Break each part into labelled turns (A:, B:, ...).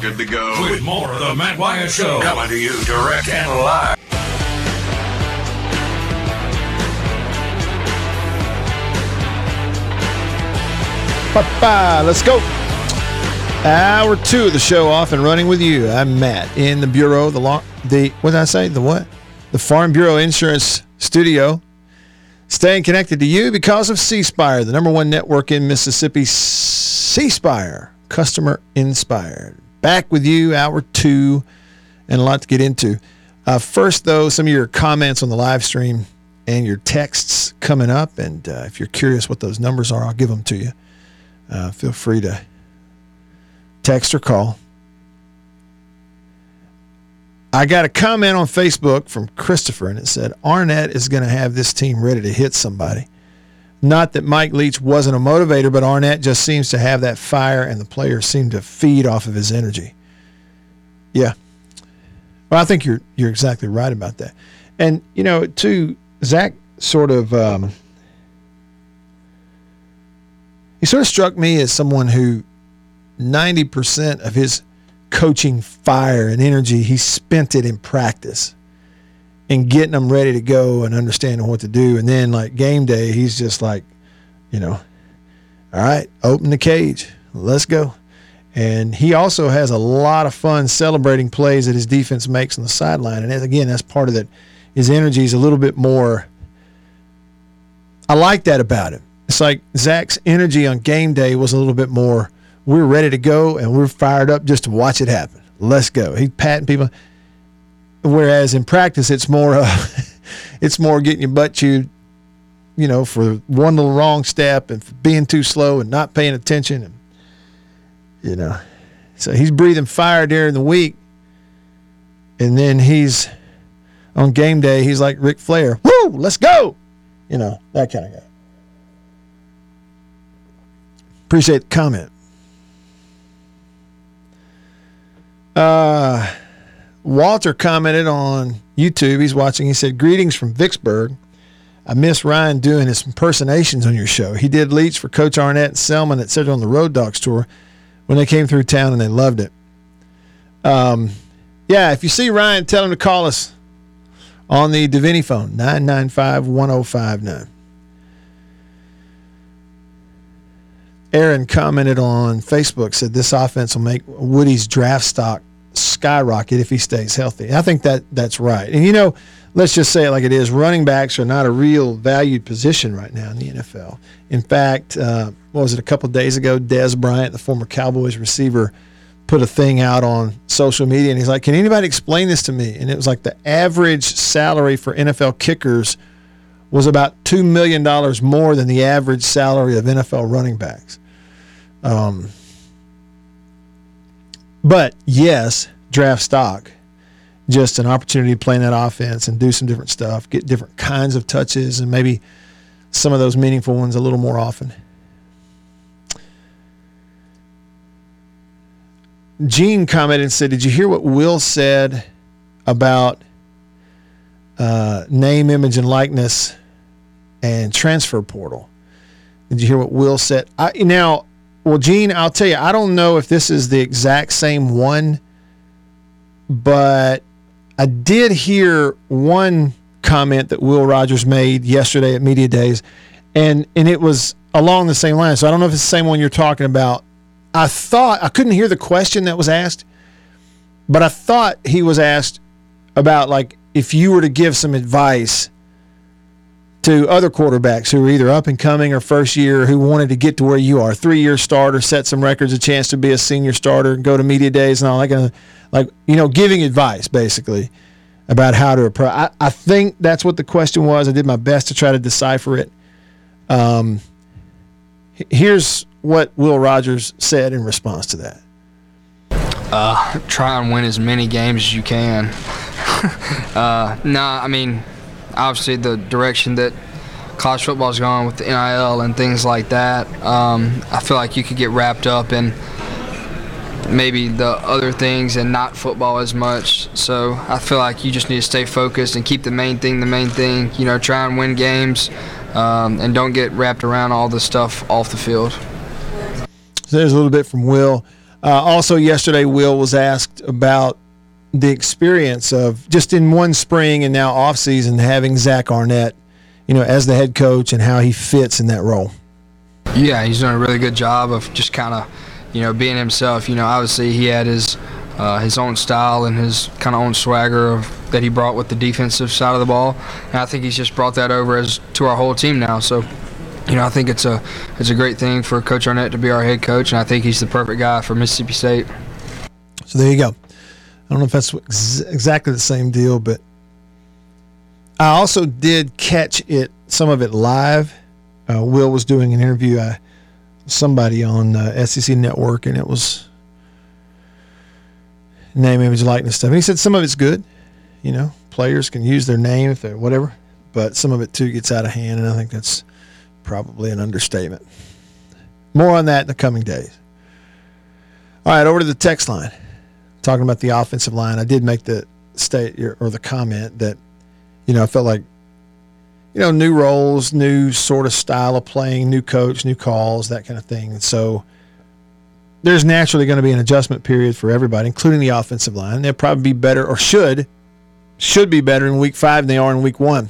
A: good to go.
B: With more of the Matt Wyatt Show.
A: Coming to you direct and live.
C: Bye-bye. Let's go. Hour two of the show off and running with you. I'm Matt in the bureau, the long, the what did I say? The what? The Farm Bureau Insurance Studio. Staying connected to you because of C Spire, the number one network in Mississippi. C Spire, customer inspired. Back with you, hour two, and a lot to get into. Uh, first, though, some of your comments on the live stream and your texts coming up. And uh, if you're curious what those numbers are, I'll give them to you. Uh, feel free to text or call. I got a comment on Facebook from Christopher, and it said Arnett is going to have this team ready to hit somebody. Not that Mike Leach wasn't a motivator, but Arnett just seems to have that fire, and the players seem to feed off of his energy. Yeah. Well, I think you're you're exactly right about that. And you know, too, Zach sort of um, he sort of struck me as someone who 90% of his coaching fire and energy, he spent it in practice and getting them ready to go and understanding what to do. And then, like game day, he's just like, you know, all right, open the cage, let's go. And he also has a lot of fun celebrating plays that his defense makes on the sideline. And again, that's part of that. His energy is a little bit more. I like that about him. It's like Zach's energy on game day was a little bit more. We're ready to go and we're fired up just to watch it happen. Let's go. He's patting people. Whereas in practice, it's more, uh, it's more getting your butt chewed, you know, for one little wrong step and being too slow and not paying attention, and you know, so he's breathing fire during the week, and then he's on game day. He's like Ric Flair. Woo, let's go. You know that kind of guy. Appreciate the comment. Uh, Walter commented on YouTube. He's watching. He said, Greetings from Vicksburg. I miss Ryan doing his impersonations on your show. He did Leach for Coach Arnett and Selmon, etc. on the Road Dogs tour when they came through town and they loved it. Um, yeah, if you see Ryan, tell him to call us on the Davini phone, 995 1059. Aaron commented on Facebook, said this offense will make Woody's draft stock skyrocket if he stays healthy. I think that that's right. And you know, let's just say it like it is: running backs are not a real valued position right now in the NFL. In fact, uh, what was it a couple days ago? Dez Bryant, the former Cowboys receiver, put a thing out on social media, and he's like, "Can anybody explain this to me?" And it was like the average salary for NFL kickers was about two million dollars more than the average salary of NFL running backs. Um, but yes, draft stock, just an opportunity to play in that offense and do some different stuff, get different kinds of touches, and maybe some of those meaningful ones a little more often. Gene commented and said, "Did you hear what Will said about uh, name, image, and likeness and transfer portal?" Did you hear what Will said? I, now, well, Gene, I'll tell you, I don't know if this is the exact same one, but I did hear one comment that Will Rogers made yesterday at Media Days, and and it was along the same line. So I don't know if it's the same one you're talking about. I thought I couldn't hear the question that was asked, but I thought he was asked about like if you were to give some advice to other quarterbacks who are either up and coming or first year who wanted to get to where you are, three year starter, set some records, a chance to be a senior starter, go to media days and all that kind of like you know giving advice basically about how to approach. I, I think that's what the question was. I did my best to try to decipher it. Um, here's what Will Rogers said in response to that.
D: Uh, try and win as many games as you can. uh, nah, I mean, obviously the direction that college football's gone with the NIL and things like that, um, I feel like you could get wrapped up in maybe the other things and not football as much. So I feel like you just need to stay focused and keep the main thing the main thing. You know, try and win games um, and don't get wrapped around all the stuff off the field.
C: So there's a little bit from Will. Uh, also, yesterday, Will was asked about the experience of just in one spring and now off season having Zach Arnett, you know, as the head coach and how he fits in that role.
D: Yeah, he's doing a really good job of just kind of, you know, being himself. You know, obviously he had his uh, his own style and his kind of own swagger of that he brought with the defensive side of the ball, and I think he's just brought that over as to our whole team now. So, you know, I think it's a it's a great thing for Coach Arnett to be our head coach, and I think he's the perfect guy for Mississippi State.
C: So there you go. I don't know if that's ex- exactly the same deal, but I also did catch it, some of it live. Uh, Will was doing an interview, uh, somebody on uh, SEC Network, and it was name, image, likeness stuff. And he said some of it's good, you know, players can use their name if they're whatever, but some of it too gets out of hand, and I think that's probably an understatement. More on that in the coming days. All right, over to the text line talking about the offensive line, I did make the state or the comment that, you know, I felt like, you know, new roles, new sort of style of playing, new coach, new calls, that kind of thing. And so there's naturally going to be an adjustment period for everybody, including the offensive line. They'll probably be better or should should be better in week five than they are in week one.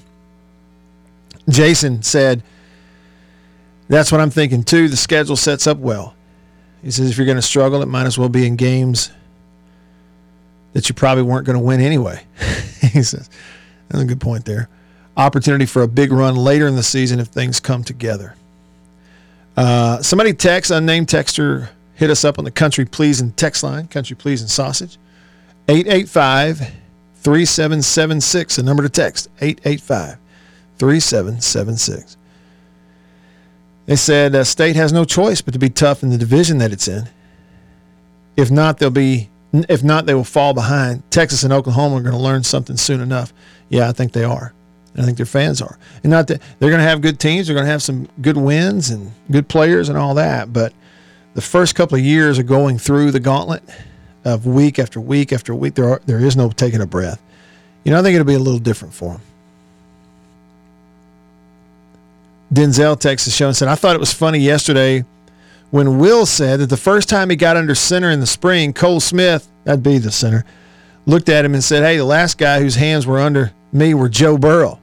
C: Jason said, That's what I'm thinking too. The schedule sets up well. He says if you're going to struggle, it might as well be in games that you probably weren't going to win anyway. he says, that's a good point there. Opportunity for a big run later in the season if things come together. Uh, somebody text, unnamed texter, hit us up on the Country Pleasing text line, Country Pleasing Sausage, 885 3776, the number to text, 885 3776. They said uh, State has no choice but to be tough in the division that it's in. If not, they'll be if not, they will fall behind. Texas and Oklahoma are going to learn something soon enough. Yeah, I think they are. I think their fans are. And not that they're going to have good teams, they're going to have some good wins and good players and all that. But the first couple of years of going through the gauntlet of week after week after week, there are, there is no taking a breath. You know, I think it'll be a little different for them. Denzel Texas show and said, I thought it was funny yesterday when Will said that the first time he got under center in the spring, Cole Smith, that'd be the center, looked at him and said, Hey, the last guy whose hands were under me were Joe Burrow.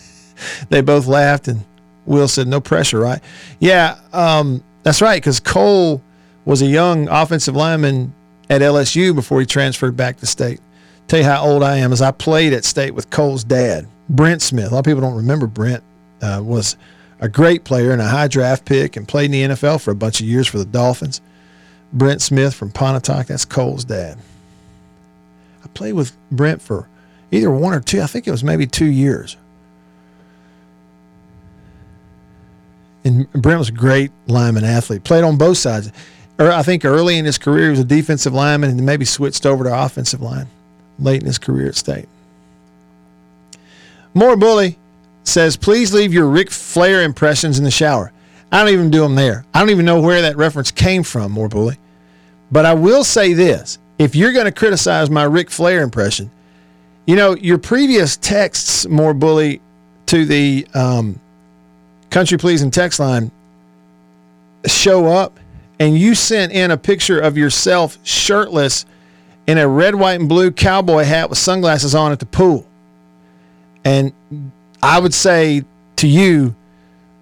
C: they both laughed, and Will said, No pressure, right? Yeah, um, that's right, because Cole was a young offensive lineman at LSU before he transferred back to state. Tell you how old I am, as I played at state with Cole's dad, Brent Smith. A lot of people don't remember Brent uh, was a great player and a high draft pick and played in the NFL for a bunch of years for the Dolphins. Brent Smith from Pontotoc, that's Cole's dad. I played with Brent for either one or two, I think it was maybe two years. And Brent was a great lineman athlete, played on both sides. Er, I think early in his career, he was a defensive lineman and maybe switched over to offensive line late in his career at state. More bully says, please leave your Ric Flair impressions in the shower. I don't even do them there. I don't even know where that reference came from, more bully. But I will say this if you're going to criticize my Ric Flair impression, you know, your previous texts, more bully, to the um, country pleasing text line show up, and you sent in a picture of yourself shirtless in a red, white, and blue cowboy hat with sunglasses on at the pool. And I would say to you,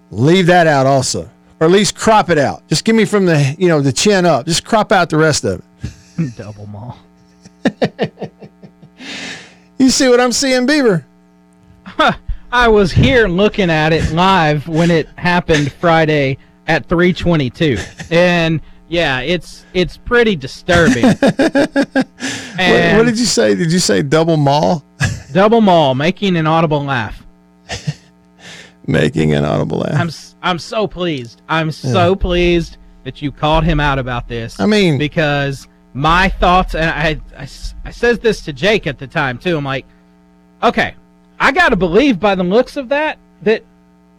C: leave that out also, or at least crop it out. Just give me from the you know the chin up. Just crop out the rest of
E: it. Double mall.
C: you see what I'm seeing, Beaver?
E: I was here looking at it live when it happened Friday at 322, and yeah, it's it's pretty disturbing.
C: what, what, did you say? Did you say double mall?
E: double mall, making an audible laugh.
C: making an audible laugh.
E: I'm I'm so pleased. I'm so yeah. pleased that you called him out about this.
C: I mean,
E: because my thoughts, and I, I, I says this to Jake at the time too. I'm like, okay, I got to believe by the looks of that that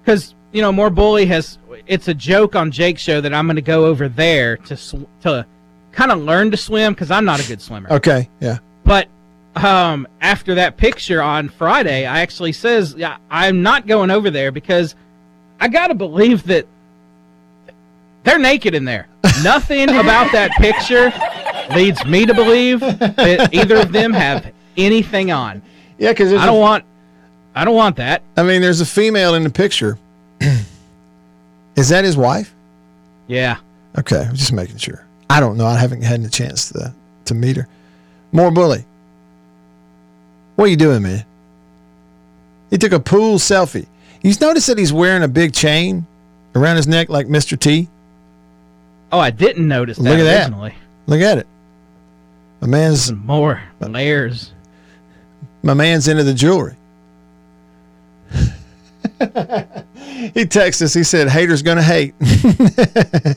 E: because you know more bully has it's a joke on Jake's show that I'm going to go over there to sw- to kind of learn to swim because I'm not a good swimmer.
C: Okay, yeah.
E: But um, after that picture on Friday, I actually says, yeah, I'm not going over there because I got to believe that they're naked in there. Nothing about that picture leads me to believe that either of them have anything on.
C: Yeah, because
E: I don't want I don't want that.
C: I mean, there's a female in the picture. Is that his wife?
E: Yeah.
C: Okay, I'm just making sure. I don't know. I haven't had a chance to to meet her. More bully. What are you doing, man? He took a pool selfie. You notice that he's wearing a big chain around his neck like Mr. T?
E: Oh, I didn't notice that
C: Look at that. Look at it. My man's
E: Some more layers.
C: my man's into the jewelry. he texted us. He said, "Haters gonna hate." and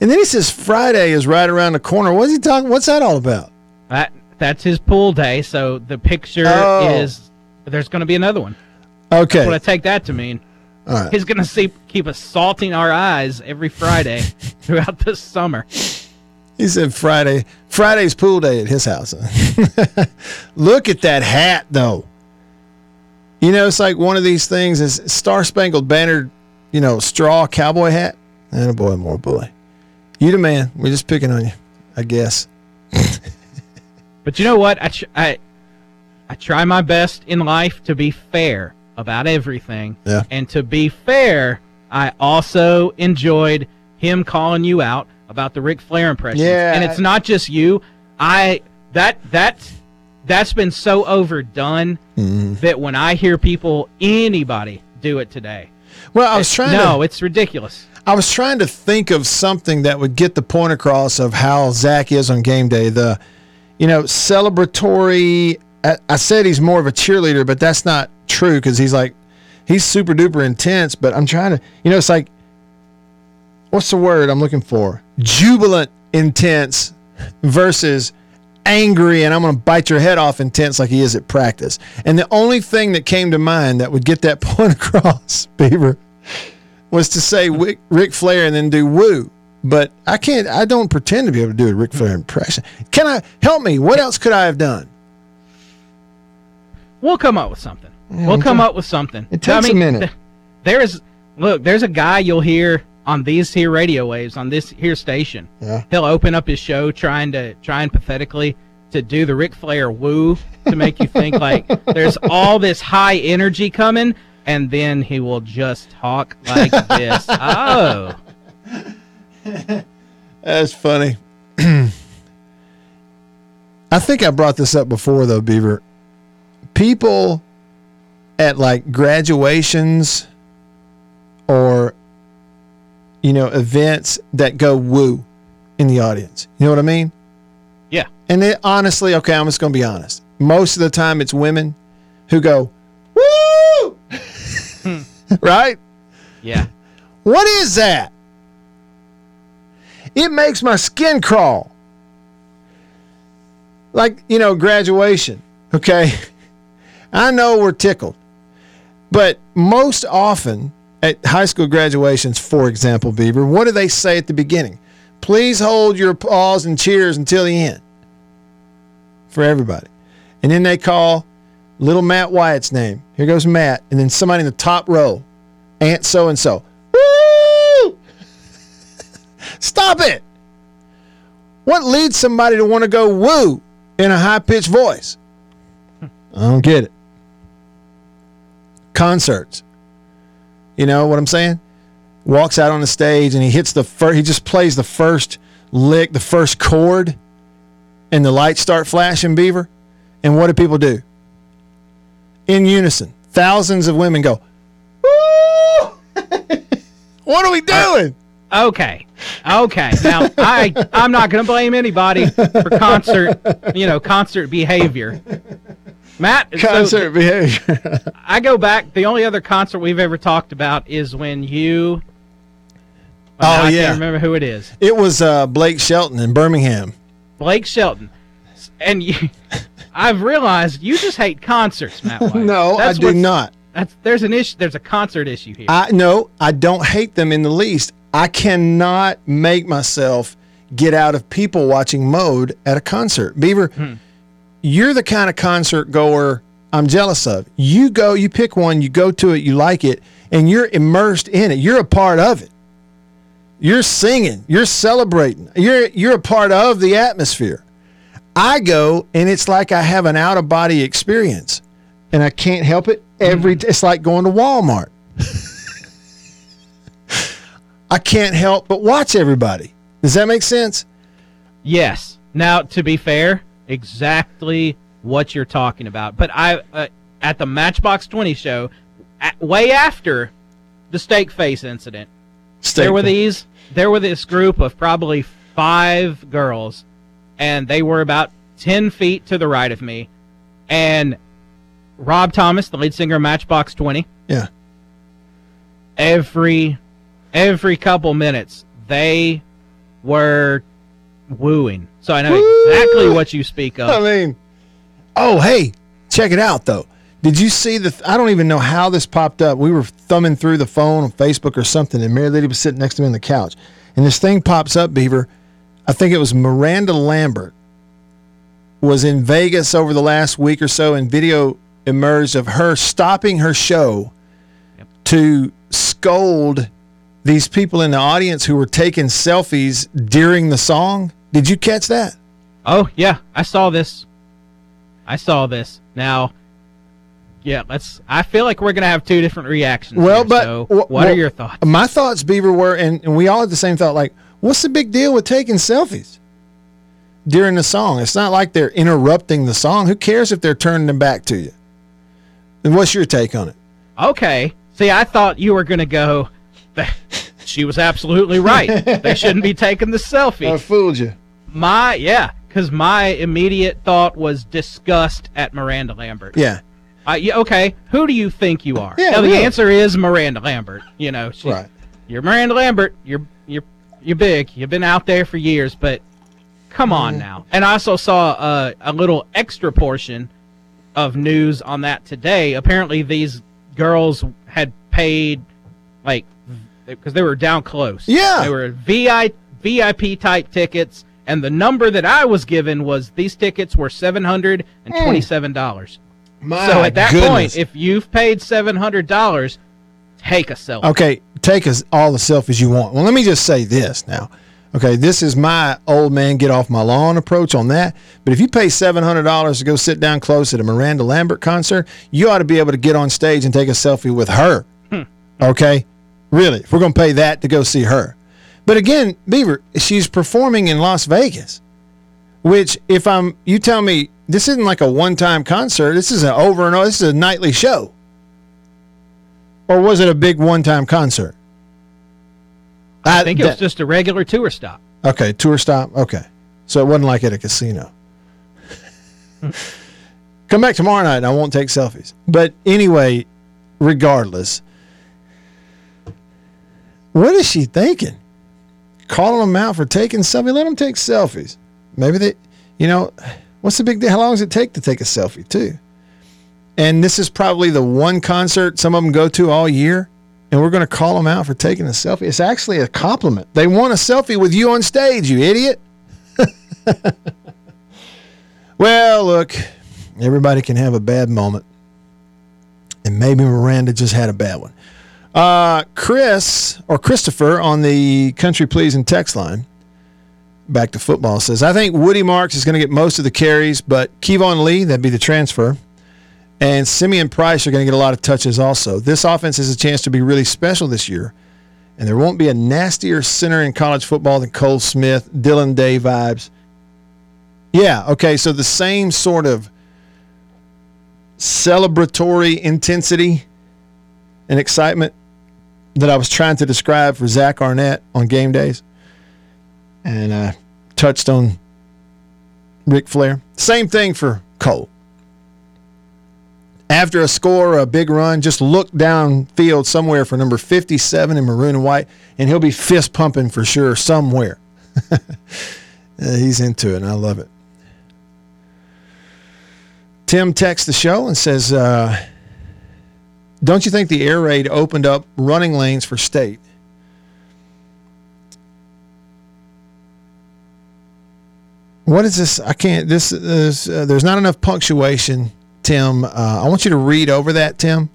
C: then he says, "Friday is right around the corner." What's he talking? What's that all about?
E: That that's his pool day, so the picture
C: Oh.
E: is there's going to be another one. Okay. What I take that to mean.
C: all right.
E: He's going to see keep assaulting our eyes every Friday throughout the summer.
C: He said Friday. Friday's pool day at his house. Look at that hat, though. You know, it's like one of these things is Star Spangled Banner, you know, straw cowboy hat. And a boy, more boy. You the man. We're just picking on you, I guess.
E: But you know what? I, tr- I I try my best in life to be fair about everything.
C: Yeah.
E: And to be fair, I also enjoyed him calling you out about the Ric Flair impression.
C: Yeah.
E: And it's not just you. I that that that's been so overdone
C: Mm-hmm.
E: that when I hear people anybody do it today.
C: Well, I was trying
E: no,
C: to.
E: it's ridiculous.
C: I was trying to think of something that would get the point across of how Zach is on game day. The, you know, celebratory. I, said he's more of a cheerleader, but that's not true because he's like, he's super duper intense. But I'm trying to, you know, it's like, what's the word I'm looking for? Jubilant intense versus angry and I'm going to bite your head off intense like he is at practice. And the only thing that came to mind that would get that point across, Beaver, was to say Rick, Ric Flair and then do woo. But I can't. I don't pretend to be able to do a Ric Flair impression. Can I help me? What else could I have done?
E: We'll come up with something. we'll come up with something.
C: It takes a minute.
E: th- there's look, there's a guy you'll hear on these here radio waves on this here station.
C: Yeah.
E: He'll open up his show trying to trying pathetically to do the Ric Flair woo to make you think like there's all this high energy coming, and then he will just talk like this. Oh,
C: That's funny. I think I brought this up before though, Beaver. People at like graduations or you know events that go woo in the audience. You know what I mean?
E: yeah.
C: And it, honestly, okay, I'm just going to be honest. Most of the time, it's women who go woo, hmm. right?
E: Yeah.
C: What is that? It makes my skin crawl. Like, you know, graduation. Okay. I know we're tickled. But most often at high school graduations, for example, Beaver, what do they say at the beginning? Please hold your applause and cheers until the end for everybody. And then they call little Matt Wyatt's name. Here goes Matt. And then somebody in the top row, Aunt so and so. Stop it. What leads somebody to want to go woo in a high pitched voice? I don't get it. Concerts. You know what I'm saying? Walks out on the stage and he hits the first, he just plays the first lick, the first chord, and the lights start flashing, Beaver. And what do people do? In unison, thousands of women go, Woo! what are we doing?
E: Okay. Okay. Now I I'm not going to blame anybody for concert, you know, concert behavior. Matt, so
C: Concert behavior.
E: I go back. The only other concert we've ever talked about is when you.
C: Oh,
E: I
C: yeah.
E: can't remember who it is.
C: it was uh, Blake Shelton in Birmingham.
E: Blake Shelton, and you. I've realized you just hate concerts, Matt. Wyatt.
C: No,
E: That's
C: I do not.
E: That's there's an issue. There's a concert issue here.
C: I no, I don't hate them in the least. I cannot make myself get out of people watching mode at a concert. Beaver, hmm. you're the kind of concert goer I'm jealous of. You go, you pick one, you go to it, you like it, and you're immersed in it. You're a part of it. You're singing. You're celebrating. You're you're a part of the atmosphere. I go and it's like I have an out of body experience, and I can't help it. Every hmm. it's like going to Walmart. I can't help but watch everybody. Does that make sense?
E: Yes. Now, to be fair, exactly what you're talking about. But I, uh, at the Matchbox 20 show, at, way after the steak face incident, there were these, there were this group of probably five girls, and they were about 10 feet to the right of me. And Rob Thomas, the lead singer of Matchbox 20,
C: Yeah.
E: every every couple minutes they were wooing. So I know exactly what you speak of.
C: I mean, oh hey, check it out though. Did you see the? I don't even know how this popped up. We were thumbing through the phone on Facebook or something, and Mary Lady was sitting next to me on the couch, and this thing pops up. Beaver, I think it was Miranda Lambert was in Vegas over the last week or so, and video emerged of her stopping her show to scold these people in the audience who were taking selfies during the song. Did you catch that?
E: Oh yeah, I saw this. I saw this. Now, yeah, let's. I feel like we're gonna have two different reactions.
C: Well,
E: here,
C: but
E: so what
C: well,
E: are your thoughts?
C: My thoughts, Beaver, were, and, and we all had the same thought. Like, what's the big deal with taking selfies during the song? It's not like they're interrupting the song. Who cares if they're turning them back to you? And what's your take on it?
E: Okay. See, I thought you were gonna go. She was absolutely right. they shouldn't be taking the selfie.
C: I fooled you.
E: My yeah, because my immediate thought was disgust at Miranda Lambert.
C: Yeah,
E: Uh, yeah, okay. Who do you think you are?
C: Yeah,
E: now, the
C: really.
E: answer is Miranda Lambert. You know, she,
C: right.
E: You're Miranda Lambert. You're you're you're big. You've been out there for years, but come on
C: Mm-hmm.
E: now. And I also saw uh, a little extra portion of news on that today. Apparently, these girls had paid like because they were down close.
C: Yeah.
E: they were VI, VIP type tickets, and the number that I was given was these tickets were seven hundred and twenty-seven dollars.
C: My
E: So at that
C: goodness.
E: point, if you've paid seven hundred dollars, take a selfie.
C: Okay, take us all the selfies you want. Well, let me just say this now. Okay, this is my old man get off my lawn approach on that. But if you pay seven hundred dollars to go sit down close at a Miranda Lambert concert, you ought to be able to get on stage and take a selfie with her. Hmm. Okay, really, if we're gonna pay that to go see her. But again, Beaver, she's performing in Las Vegas, which if I'm, you tell me this isn't like a one-time concert. This is an over and over. This is a nightly show or was it a big one-time concert?
E: I think it was just a regular tour stop.
C: okay. Tour stop. Okay, so it wasn't like at a casino. Come back tomorrow night, and I won't take selfies. But anyway, regardless, what is she thinking? Calling them out for taking selfie? Let them take selfies. Maybe they, you know, what's the big deal? How long does it take to take a selfie, too? And this is probably the one concert some of them go to all year, and we're going to call them out for taking a selfie. It's actually a compliment. They want a selfie with you on stage, you idiot. well, look, everybody can have a bad moment, and maybe Miranda just had a bad one. Uh, Chris or Christopher on the Country Pleasing text line. Back to football says, I think Woody Marks is going to get most of the carries, but Keyvone Lee, that'd be the transfer, and Simeon Price are going to get a lot of touches also. This offense has a chance to be really special this year, and there won't be a nastier center in college football than Cole Smith, Dillon Day vibes. Yeah, okay, so the same sort of celebratory intensity and excitement that I was trying to describe for Zach Arnett on game days, and I touched on Ric Flair. Same thing for Cole after a score or a big run, just look downfield somewhere for number 57 in maroon and white, and he'll be fist pumping for sure somewhere. Uh, he's into it, and I love it. Tim texts the show and says, uh, Don't you think the air raid opened up running lanes for state? What is this? I can't. This is. Uh, there's not enough punctuation Tim. Uh, I want you to read over that, Tim.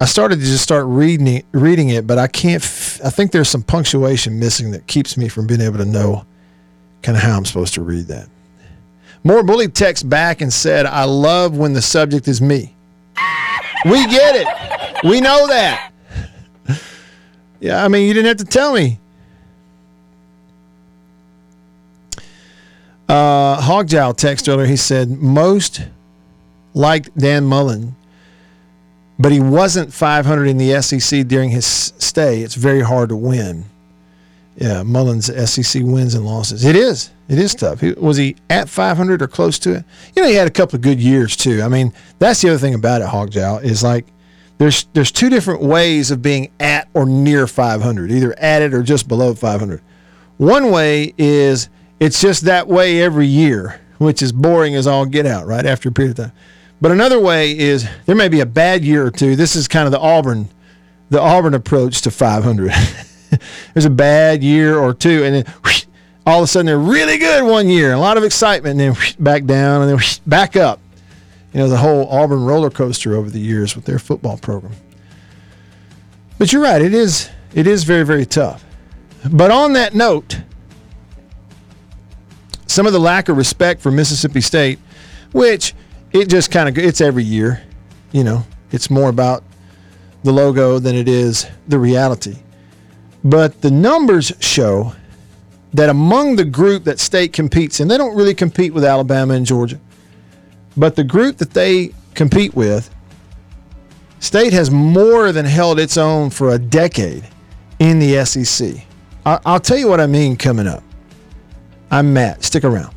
C: I started to just start reading it, reading it, but I can't. F- I think there's some punctuation missing that keeps me from being able to know kind of how I'm supposed to read that. More bully text back and said, "I love when the subject is me." We get it. We know that. Yeah, I mean, you didn't have to tell me. Uh, Hogjowl text earlier. He said most liked Dan Mullen, but he wasn't 500 in the SEC during his stay. It's very hard to win. Yeah, Mullen's SEC wins and losses. It is. It is tough. Was he at 500 or close to it? You know, he had a couple of good years too. I mean, that's the other thing about it. Hogjowl is like there's there's two different ways of being at or near 500, either at it or just below 500. One way is it's just that way every year, which is boring as all get out, right? After a period of time. But another way is there may be a bad year or two. This is kind of the Auburn, the Auburn approach to 500. There's a bad year or two, and then whoosh, all of a sudden they're really good one year, a lot of excitement, and then back down, and then back up. You know, the whole Auburn roller coaster over the years with their football program. But you're right, it is it is very very tough. But on that note, some of the lack of respect for Mississippi State, which it just kind of it's every year, you know, it's more about the logo than it is the reality. But the numbers show that among the group that state competes in, they don't really compete with Alabama and Georgia, but the group that they compete with, state has more than held its own for a decade in the SEC. I'll tell you what I mean coming up. I'm Matt. Stick around.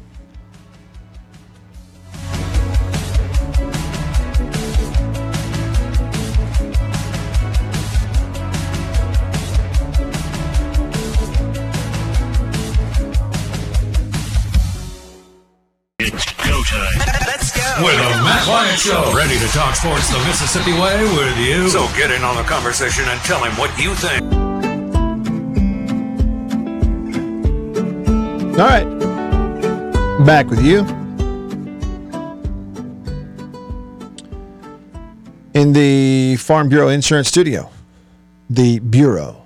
B: Show. Ready to talk sports the Mississippi way with you. So get in on the conversation and tell him what you think.
C: All right. Back with you. In the Farm Bureau Insurance Studio. The Bureau.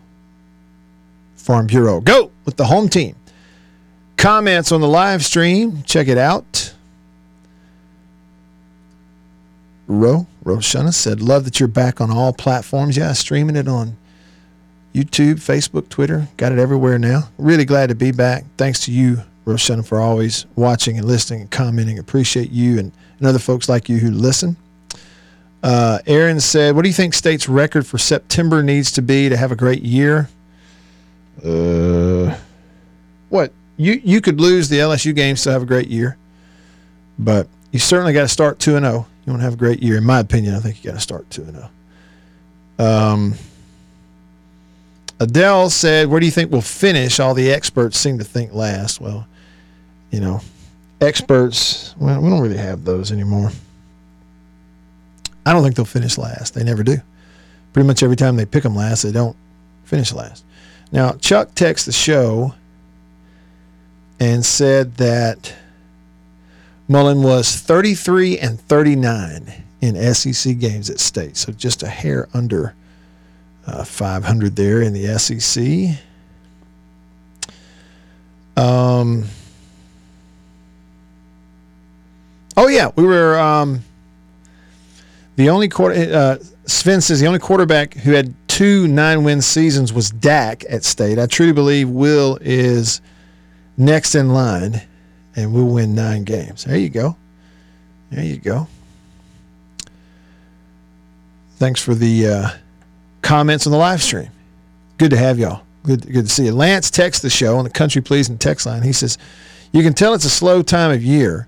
C: Farm Bureau. Go with the home team. Comments on the live stream. Check it out. Ro, Roshana said, Love that you're back on all platforms. Yeah, streaming it on YouTube, Facebook, Twitter. Got it everywhere now. Really glad to be back. Thanks to you, Roshana, for always watching and listening and commenting. Appreciate you and, and other folks like you who listen. Uh, Aaron said, What do you think state's record for September needs to be to have a great year? Uh, what? You, you could lose the LSU games to have a great year, but you certainly got to start 2 and 0. You want to have a great year. In my opinion, I think you got to start 2 and 0. Um, Adele said, Where do you think we'll finish? All the experts seem to think last. Well, you know, experts, well, we don't really have those anymore. I don't think they'll finish last. They never do. Pretty much every time they pick them last, they don't finish last. Now, Chuck texted the show and said that Mullen was 33 and 39 in SEC games at state. So just a hair under uh, 500 there in the SEC. Um, oh, yeah. We were um, the only quarter. Uh, Sven says the only quarterback who had two nine win seasons was Dak at state. I truly believe Will is next in line and we'll win nine games. There you go. There you go. Thanks for the uh, comments on the live stream. Good to have y'all. Good, good to see you. Lance texts the show on the Country Pleasing text line. He says, You can tell it's a slow time of year.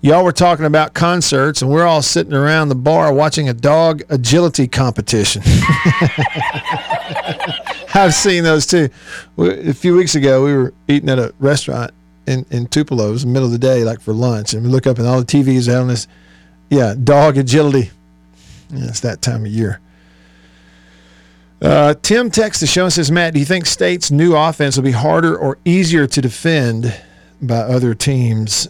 C: Y'all were talking about concerts, and we're all sitting around the bar watching a dog agility competition. I've seen those too. A few weeks ago, we were eating at a restaurant in, in Tupelo's in the middle of the day, like for lunch, and we look up and all the TVs are on this, yeah, dog agility. Yeah, it's that time of year. Uh, Tim texts the show and says, Matt, do you think State's new offense will be harder or easier to defend by other teams?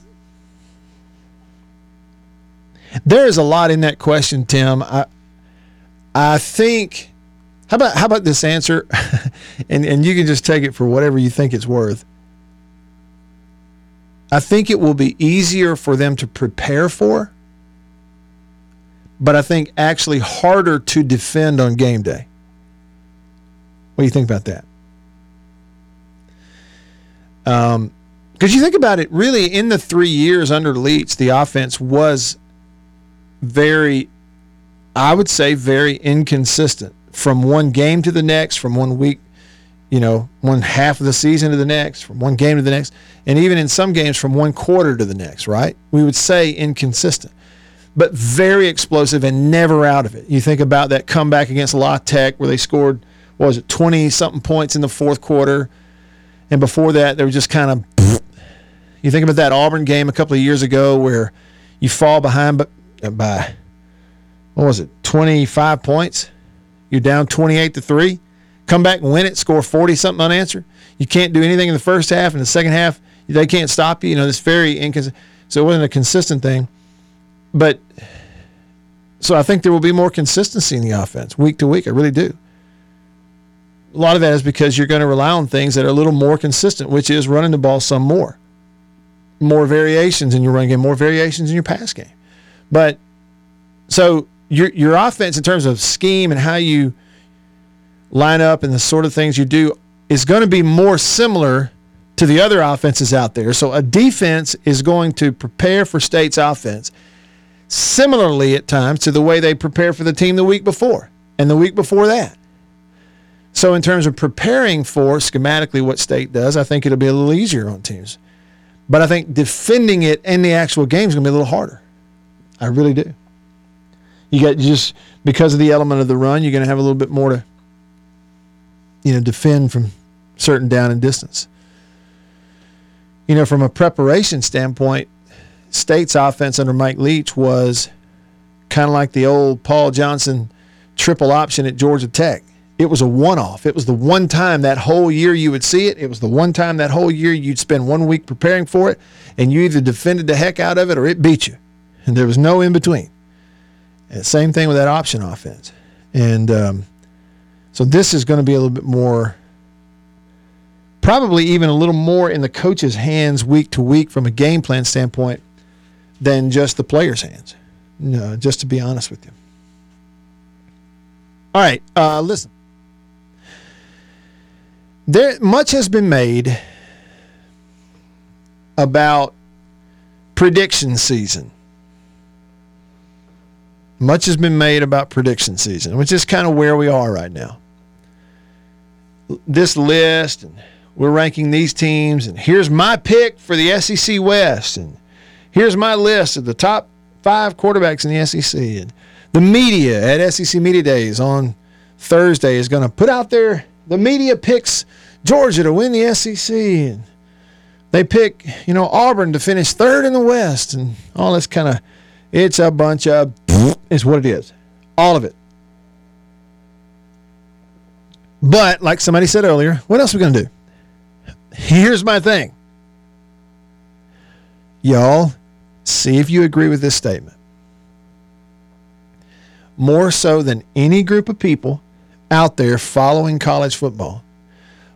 C: There is a lot in that question, Tim. I, I think. How about how about this answer, and and you can just take it for whatever you think it's worth. I think it will be easier for them to prepare for, but I think actually harder to defend on game day. What do you think about that? Um, because you think about it, really, in the three years under Leach, the offense was very, I would say, very inconsistent from one game to the next, from one week, you know, one half of the season to the next, from one game to the next, and even in some games from one quarter to the next, right? We would say inconsistent, but very explosive and never out of it. You think about that comeback against La Tech where they scored, what was it, 20 something points in the fourth quarter. And before that, they were just kind of you think about that Auburn game a couple of years ago where you fall behind by, uh, by what was it, 25 points? You're down 28 to 3. Come back and win it, score 40 something unanswered. You can't do anything in the first half. In the second half, they can't stop you. You know, this very inconsistent. So it wasn't a consistent thing. But so I think there will be more consistency in the offense week to week. I really do. A lot of that is because you're going to rely on things that are a little more consistent, which is running the ball some more more variations in your run game, more variations in your pass game. But so your your offense in terms of scheme and how you line up and the sort of things you do is going to be more similar to the other offenses out there. So a defense is going to prepare for state's offense similarly at times to the way they prepare for the team the week before and the week before that. So in terms of preparing for schematically what state does, I think it'll be a little easier on teams. But I think defending it in the actual game is going to be a little harder. I really do. You got just because of the element of the run, you're going to have a little bit more to, you know, defend from certain down and distance. You know, from a preparation standpoint, State's offense under Mike Leach was kind of like the old Paul Johnson triple option at Georgia Tech it was a one off. It was the one time that whole year you would see it. It was the one time that whole year you'd spend one week preparing for it, and you either defended the heck out of it or it beat you. And there was no in between. And same thing with that option offense. And um, so this is going to be a little bit more, probably even a little more in the coach's hands week to week from a game plan standpoint than just the player's hands, no, just to be honest with you. All right, uh, listen there much has been made about prediction season. Much has been made about prediction season, which is kind of where we are right now. This list, and we're ranking these teams, and here's my pick for the SEC West, and here's my list of the top five quarterbacks in the SEC. And the media at SEC Media Days on Thursday is going to put out their the media picks Georgia to win the SEC, and they pick you know Auburn to finish third in the West, and all this kind of it's a bunch of is what it is, all of it. But like somebody said earlier, what else are we gonna do? Here's my thing, y'all. See if you agree with this statement. More so than any group of people out there following college football,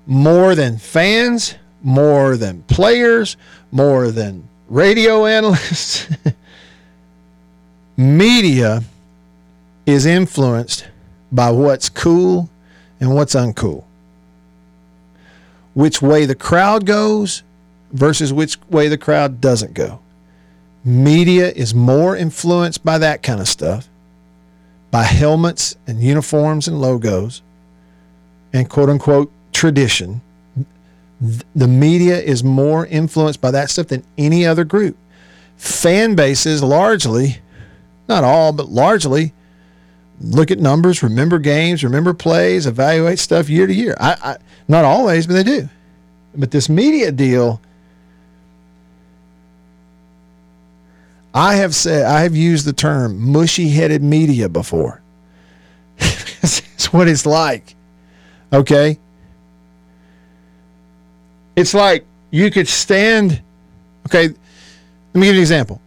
C: more than fans, more than players, more than radio analysts. Media is influenced by what's cool and what's uncool. Which way the crowd goes versus which way the crowd doesn't go. Media is more influenced by that kind of stuff, by helmets and uniforms and logos, and quote unquote tradition. The media is more influenced by that stuff than any other group. Fan bases largely, not all, but largely, look at numbers, remember games, remember plays, evaluate stuff year to year. I, I not always, but they do. But this media deal, I have said I have used the term mushy-headed media before. it's what it's like. Okay, it's like you could stand, okay, let me give you an example.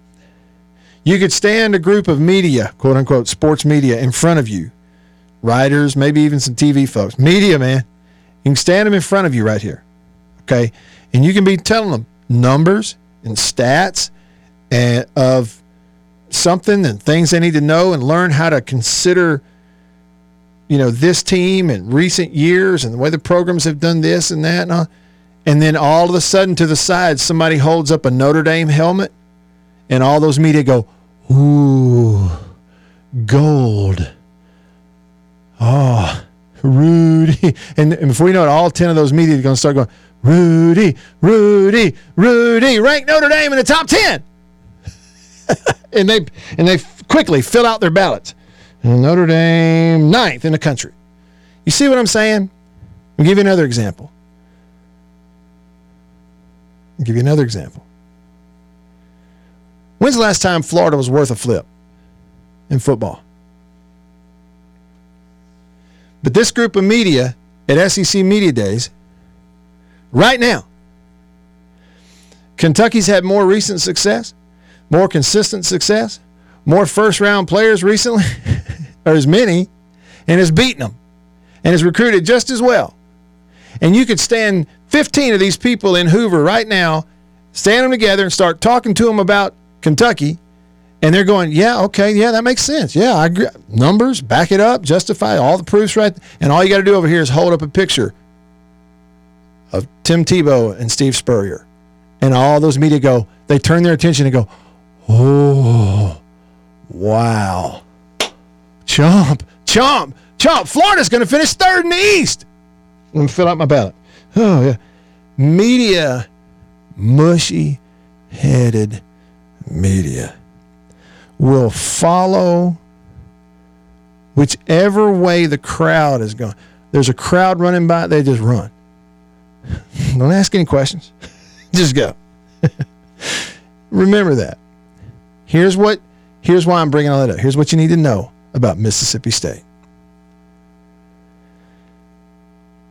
C: You could stand a group of media, quote unquote, sports media in front of you writers, maybe even some TV folks, media, man. You can stand them in front of you right here. Okay. And you can be telling them numbers and stats and of something and things they need to know and learn how to consider you know this team in recent years and the way the programs have done this and that and all. And then all of a sudden to the side somebody holds up a Notre Dame helmet and all those media go, "Ooh, gold." Oh, Rudy. And, and before you know it, all 10 of those media are going to start going, Rudy, Rudy, Rudy, rank Notre Dame in the top 10. and they and they quickly fill out their ballots. Notre Dame ninth in the country. You see what I'm saying? I'll give you another example. I'll give you another example. When's the last time Florida was worth a flip in football? But this group of media at SEC Media Days, right now, Kentucky's had more recent success, more consistent success, more first round players recently, or as many, and has beaten them and has recruited just as well. And you could stand 15 of these people in Hoover right now, stand them together and start talking to them about Kentucky, and they're going, yeah, okay, yeah, that makes sense. Yeah, I agree. Numbers, back it up, justify all the proofs right. And all you got to do over here is hold up a picture of Tim Tebow and Steve Spurrier. And all those media go, they turn their attention and go, oh, wow. Chomp, chomp, chomp. Florida's going to finish third in the East. Let me fill out my ballot. Oh, yeah. Media, mushy headed media will follow whichever way the crowd is going. There's a crowd running by, they just run. Don't ask any questions. just go. Remember that. Here's what here's why I'm bringing all that up. Here's what you need to know about Mississippi State.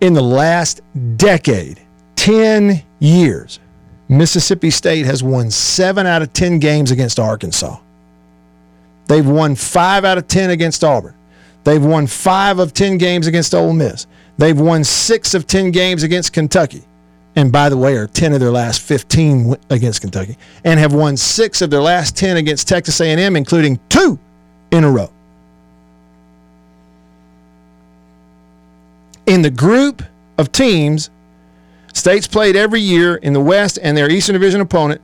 C: In the last decade, 10 years, Mississippi State has won 7 out of 10 games against Arkansas. They've won five out of 10 against Auburn. They've won five of 10 games against Ole Miss. They've won six of 10 games against Kentucky. And by the way, are 10 of their last 15 against Kentucky. And have won six of their last 10 against Texas A&M, including two in a row. In the group of teams, states played every year in the West and their Eastern Division opponent,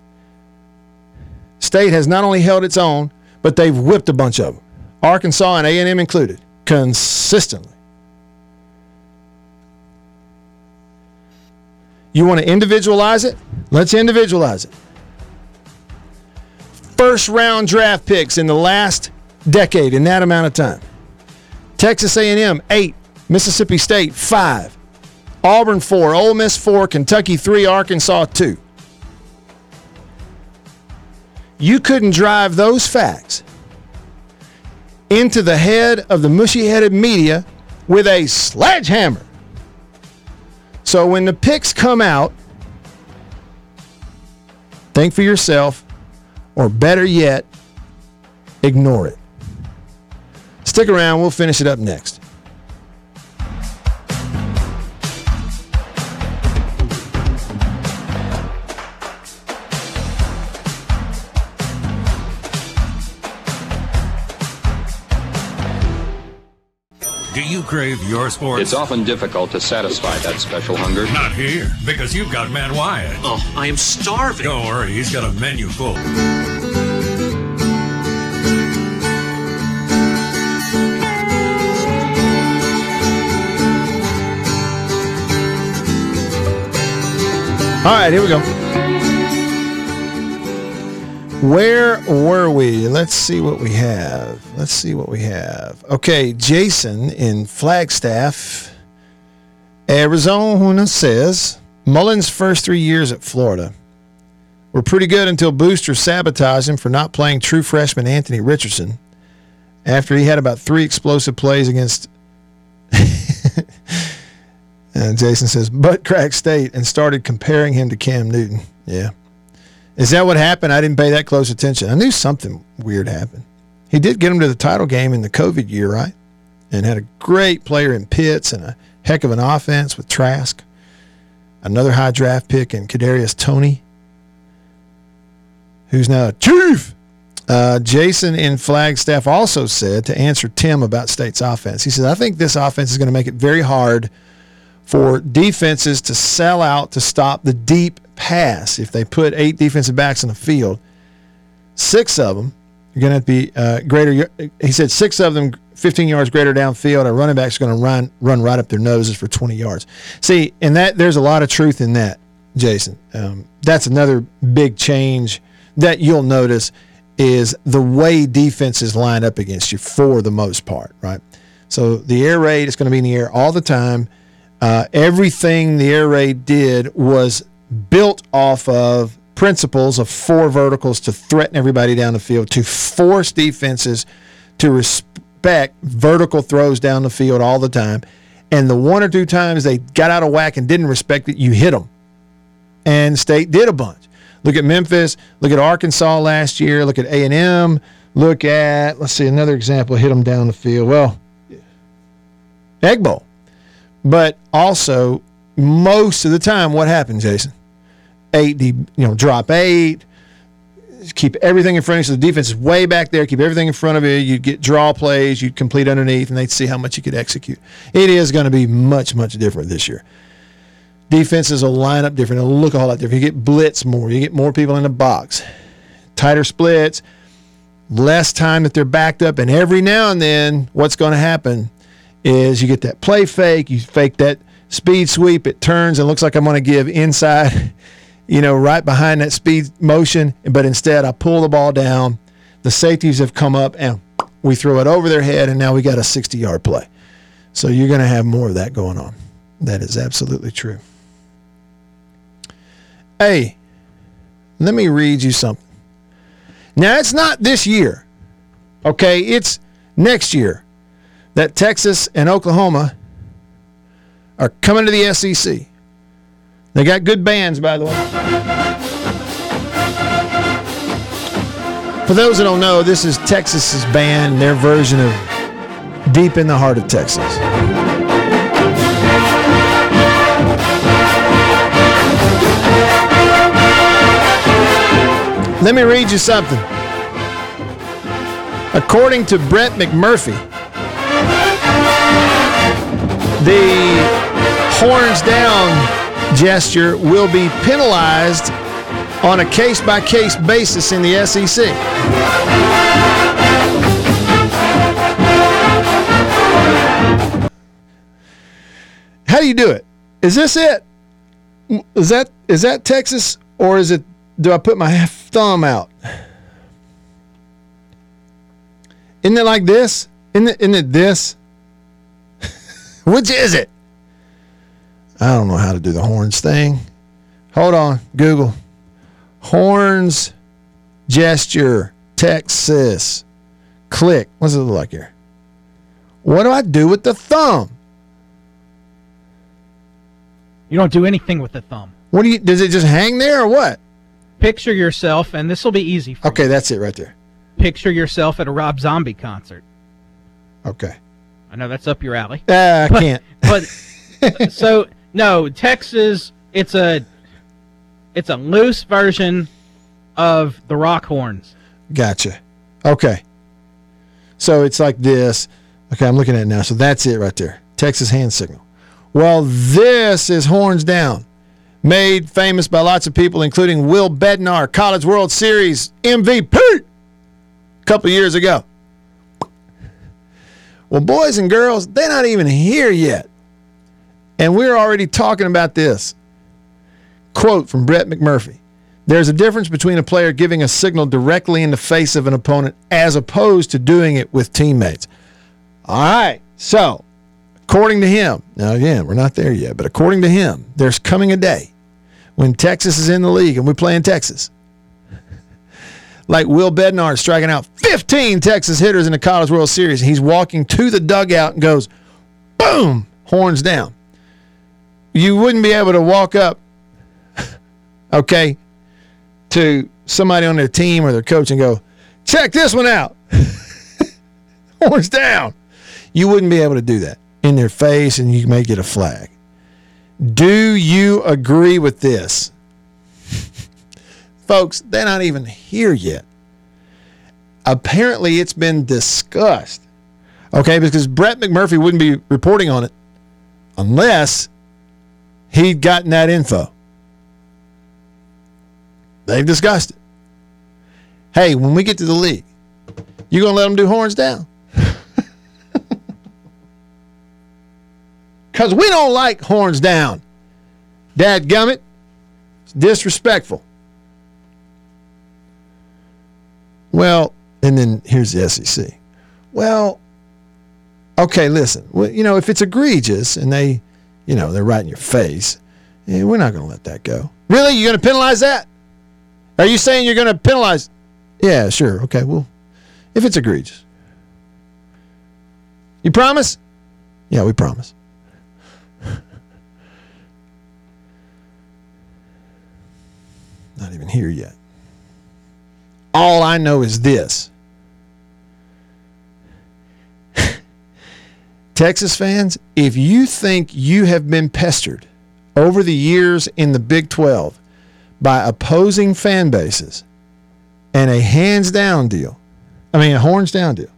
C: State has not only held its own, but they've whipped a bunch of them, Arkansas and A&M included, consistently. You want to individualize it? Let's individualize it. First round draft picks in the last decade in that amount of time. Texas A&M 8, Mississippi State 5, Auburn 4, Ole Miss 4, Kentucky 3, Arkansas 2 you couldn't drive those facts into the head of the mushy headed media with a sledgehammer. So when the picks come out, think for yourself, or better yet, ignore it. Stick around, we'll finish it up next.
B: Crave your sports?
F: It's often difficult to satisfy that special hunger.
B: Not here, because you've got Matt Wyatt.
A: Oh, I am starving.
B: Don't worry, he's got a menu full.
C: All right, here we go. Where were we? Let's see what we have. Let's see what we have. Okay, Jason in Flagstaff, Arizona says Mullen's first three years at Florida were pretty good until Booster sabotaged him for not playing true freshman Anthony Richardson after he had about three explosive plays against. and Jason says, butt crack state and started comparing him to Cam Newton. Yeah. Is that what happened? I didn't pay that close attention. I knew something weird happened. He did get him to the title game in the COVID year, right? and had a great player in Pitts and a heck of an offense with Trask. Another high draft pick in Kadarius Toney, who's now a chief. Uh, Jason in Flagstaff also said to answer Tim about State's offense. He said, I think this offense is going to make it very hard for defenses to sell out to stop the deep pass if they put eight defensive backs in the field. Six of them are going to be uh, greater. He said six of them 15 yards greater downfield. A running back's going to run run right up their noses for 20 yards. See, and that there's a lot of truth in that, Jason. Um, that's another big change that you'll notice is the way defenses line up against you for the most part, right? So the air raid is going to be in the air all the time. Uh, everything the air raid did was built off of principles of four verticals to threaten everybody down the field, to force defenses to respect vertical throws down the field all the time. And the one or two times they got out of whack and didn't respect it, you hit them. And State did a bunch. Look at Memphis. Look at Arkansas last year. Look at A and M. Look at let's see another example. Hit them down the field. Well, Egg Bowl, but also most of the time, what happens, Jason? Eight, you know, drop eight. Keep everything in front of you. So the defense is way back there. Keep everything in front of you. You get draw plays. You complete underneath, and they'd see how much you could execute. It is going to be much, much different this year defenses will line up different. It'll look a whole lot different. You get blitz more. You get more people in the box. Tighter splits, less time that they're backed up. And every now and then, what's going to happen is you get that play fake. You fake that speed sweep. It turns and looks like I'm going to give inside, you know, right behind that speed motion. But instead, I pull the ball down. The safeties have come up and we throw it over their head. And now we got a 60 yard play. So you're going to have more of that going on. That is absolutely true. Hey, let me read you something. Now, it's not this year, okay? It's next year that Texas and Oklahoma are coming to the SEC. They got good bands, by the way. For those that don't know, this is Texas's band, their version of Deep in the Heart of Texas. Let me read you something. According to Brett McMurphy, the horns down gesture will be penalized on a case by case basis in the SEC. How do you do it? Is this it? Is that is that Texas or is it do I put my thumb out? Isn't it like this? Isn't it, isn't it this? Which is it? I don't know how to do the horns thing. Hold on, Google. Horns gesture Texas. Click. What's it look like here? What do I do with the thumb?
E: You don't do anything with the thumb.
C: What do you does it just hang there or what?
E: Picture yourself, and this will be easy for
C: Okay,
E: you.
C: that's it right there.
E: Picture yourself at a Rob Zombie concert.
C: Okay.
E: I know that's up your alley.
C: Ah, I
E: But-
C: can't.
E: But so no, Texas. It's a it's a loose version of the rock horns.
C: Gotcha. Okay. So it's like this. Okay, I'm looking at it now. So that's it right there. Texas hand signal. Well, this is horns down. Made famous by lots of people, including Will Bednar, College World Series MVP a couple years ago. Well, boys and girls, they're not even here yet. And we're already talking about this. Quote from Brett McMurphy There's a difference between a player giving a signal directly in the face of an opponent as opposed to doing it with teammates. All right. So, according to him, now again, we're not there yet, but according to him, there's coming a day when Texas is in the league and we play in Texas. Like Will Bednar striking out 15 Texas hitters in the College World Series. He's walking to the dugout and goes, boom, horns down. You wouldn't be able to walk up, okay, to somebody on their team or their coach and go, check this one out. horns down. You wouldn't be able to do that in their face and you may get a flag. Do you agree with this? Folks, they're not even here yet. Apparently, it's been discussed. Okay, because Brett McMurphy wouldn't be reporting on it unless he'd gotten that info. They've discussed it. Hey, when we get to the league, you gonna let them do horns down? Because we don't like horns down. Dad gummit. It's disrespectful. Well, and then here's the SEC. Well, okay, listen. Well, you know, if it's egregious and they, you know, they're right in your face, eh, we're not going to let that go. Really? You're going to penalize that? Are you saying you're going to penalize? Yeah, sure. Okay, well, if it's egregious. You promise? Yeah, we promise. Not even here yet. All I know is this Texas fans, if you think you have been pestered over the years in the Big 12 by opposing fan bases and a hands down deal, I mean, a horns down deal,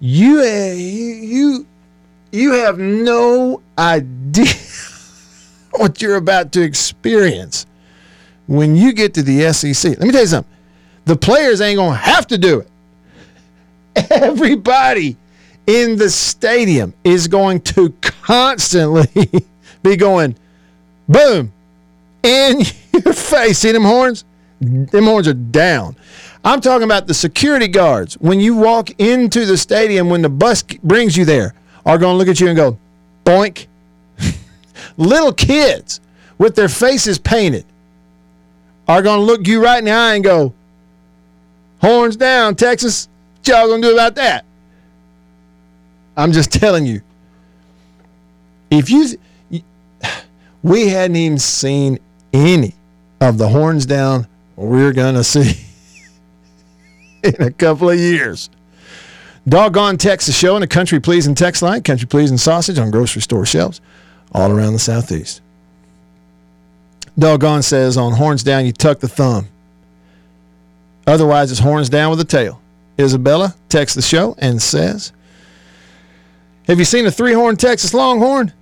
C: you, uh, you, you have no idea what you're about to experience when you get to the SEC. Let me tell you something the players ain't going to have to do it. Everybody in the stadium is going to constantly be going, boom, in your face. See them horns? Them horns are down. I'm talking about the security guards. When you walk into the stadium, when the bus brings you there, are going to look at you and go, boink. Little kids with their faces painted are going to look you right in the eye and go, Horns down, Texas. What y'all gonna do about that? I'm just telling you. If you, we hadn't even seen any of the horns down we're gonna see in a couple of years. Doggone Texas show and a country pleasing text line, country pleasing sausage on grocery store shelves all around the southeast. Doggone says on horns down, you tuck the thumb. Otherwise, it's horns down with a tail. Isabella texts the show and says, Have you seen a three horn Texas Longhorn?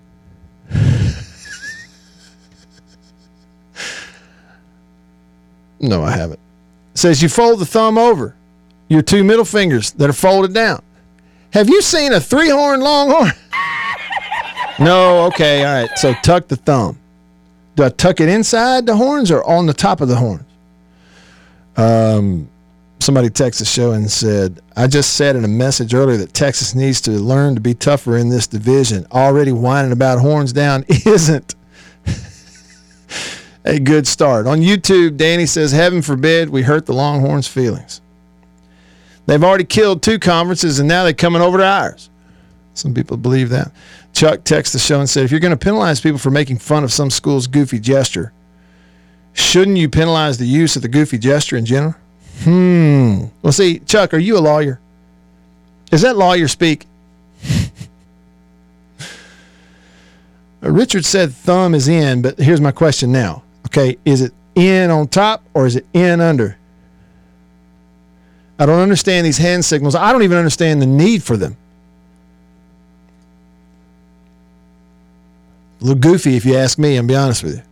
C: no, I haven't. Says you fold the thumb over your two middle fingers that are folded down. Have you seen a three horn Longhorn? no, okay, all right. So tuck the thumb. Do I tuck it inside the horns or on the top of the horns? Um, somebody texted the show and said, I just said in a message earlier that Texas needs to learn to be tougher in this division. Already whining about horns down isn't a good start. On YouTube, Danny says, Heaven forbid we hurt the Longhorns' feelings. They've already killed two conferences and now they're coming over to ours. Some people believe that. Chuck texted the show and said, If you're going to penalize people for making fun of some school's goofy gesture, Shouldn't you penalize the use of the goofy gesture in general? Hmm. Well, see, Chuck, are you a lawyer? Is that lawyer speak? Richard said thumb is in, but here's my question now. Okay, is it in on top or is it in under? I don't understand these hand signals. I don't even understand the need for them. A little goofy, if you ask me, and be honest with you.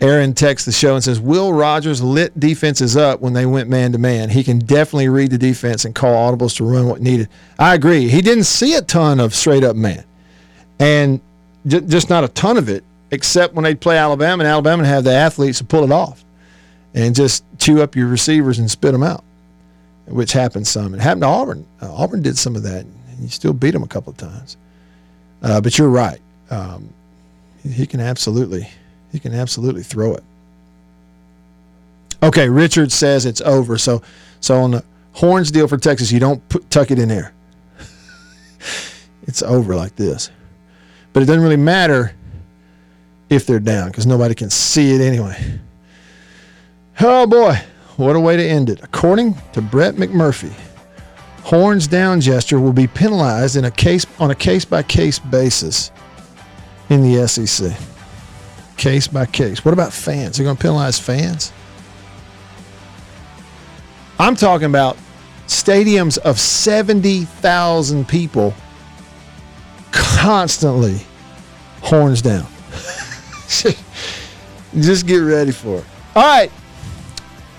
C: Aaron texts the show and says, Will Rogers lit defenses up when they went man to man. He can definitely read the defense and call audibles to run what needed. I agree. He didn't see a ton of straight up man, and j- just not a ton of it, except when they'd play Alabama, and Alabama have the athletes to pull it off and just chew up your receivers and spit them out, which happened some. It happened to Auburn. Uh, Auburn did some of that, and you still beat them a couple of times. Uh, but you're right. Um, he can absolutely he can absolutely throw it. Okay, Richard says it's over. So, so on the horns deal for Texas, you don't put, tuck it in there. it's over like this. But it doesn't really matter if they're down because nobody can see it anyway. Oh boy, what a way to end it. According to Brett McMurphy, horns down gesture will be penalized in a case on a case by case basis in the SEC. Case by case. What about fans? They're going to penalize fans? I'm talking about stadiums of 70,000 people constantly horns down. Just get ready for it. All right.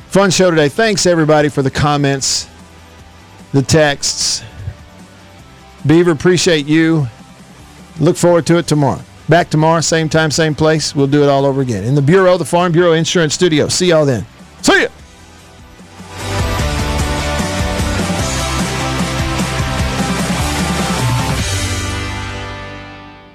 C: Fun show today. Thanks everybody for the comments, the texts. Beaver, appreciate you. Look forward to it tomorrow. Back tomorrow, same time, same place. We'll do it all over again. In the Bureau, the Farm Bureau Insurance Studio. See y'all then. See ya.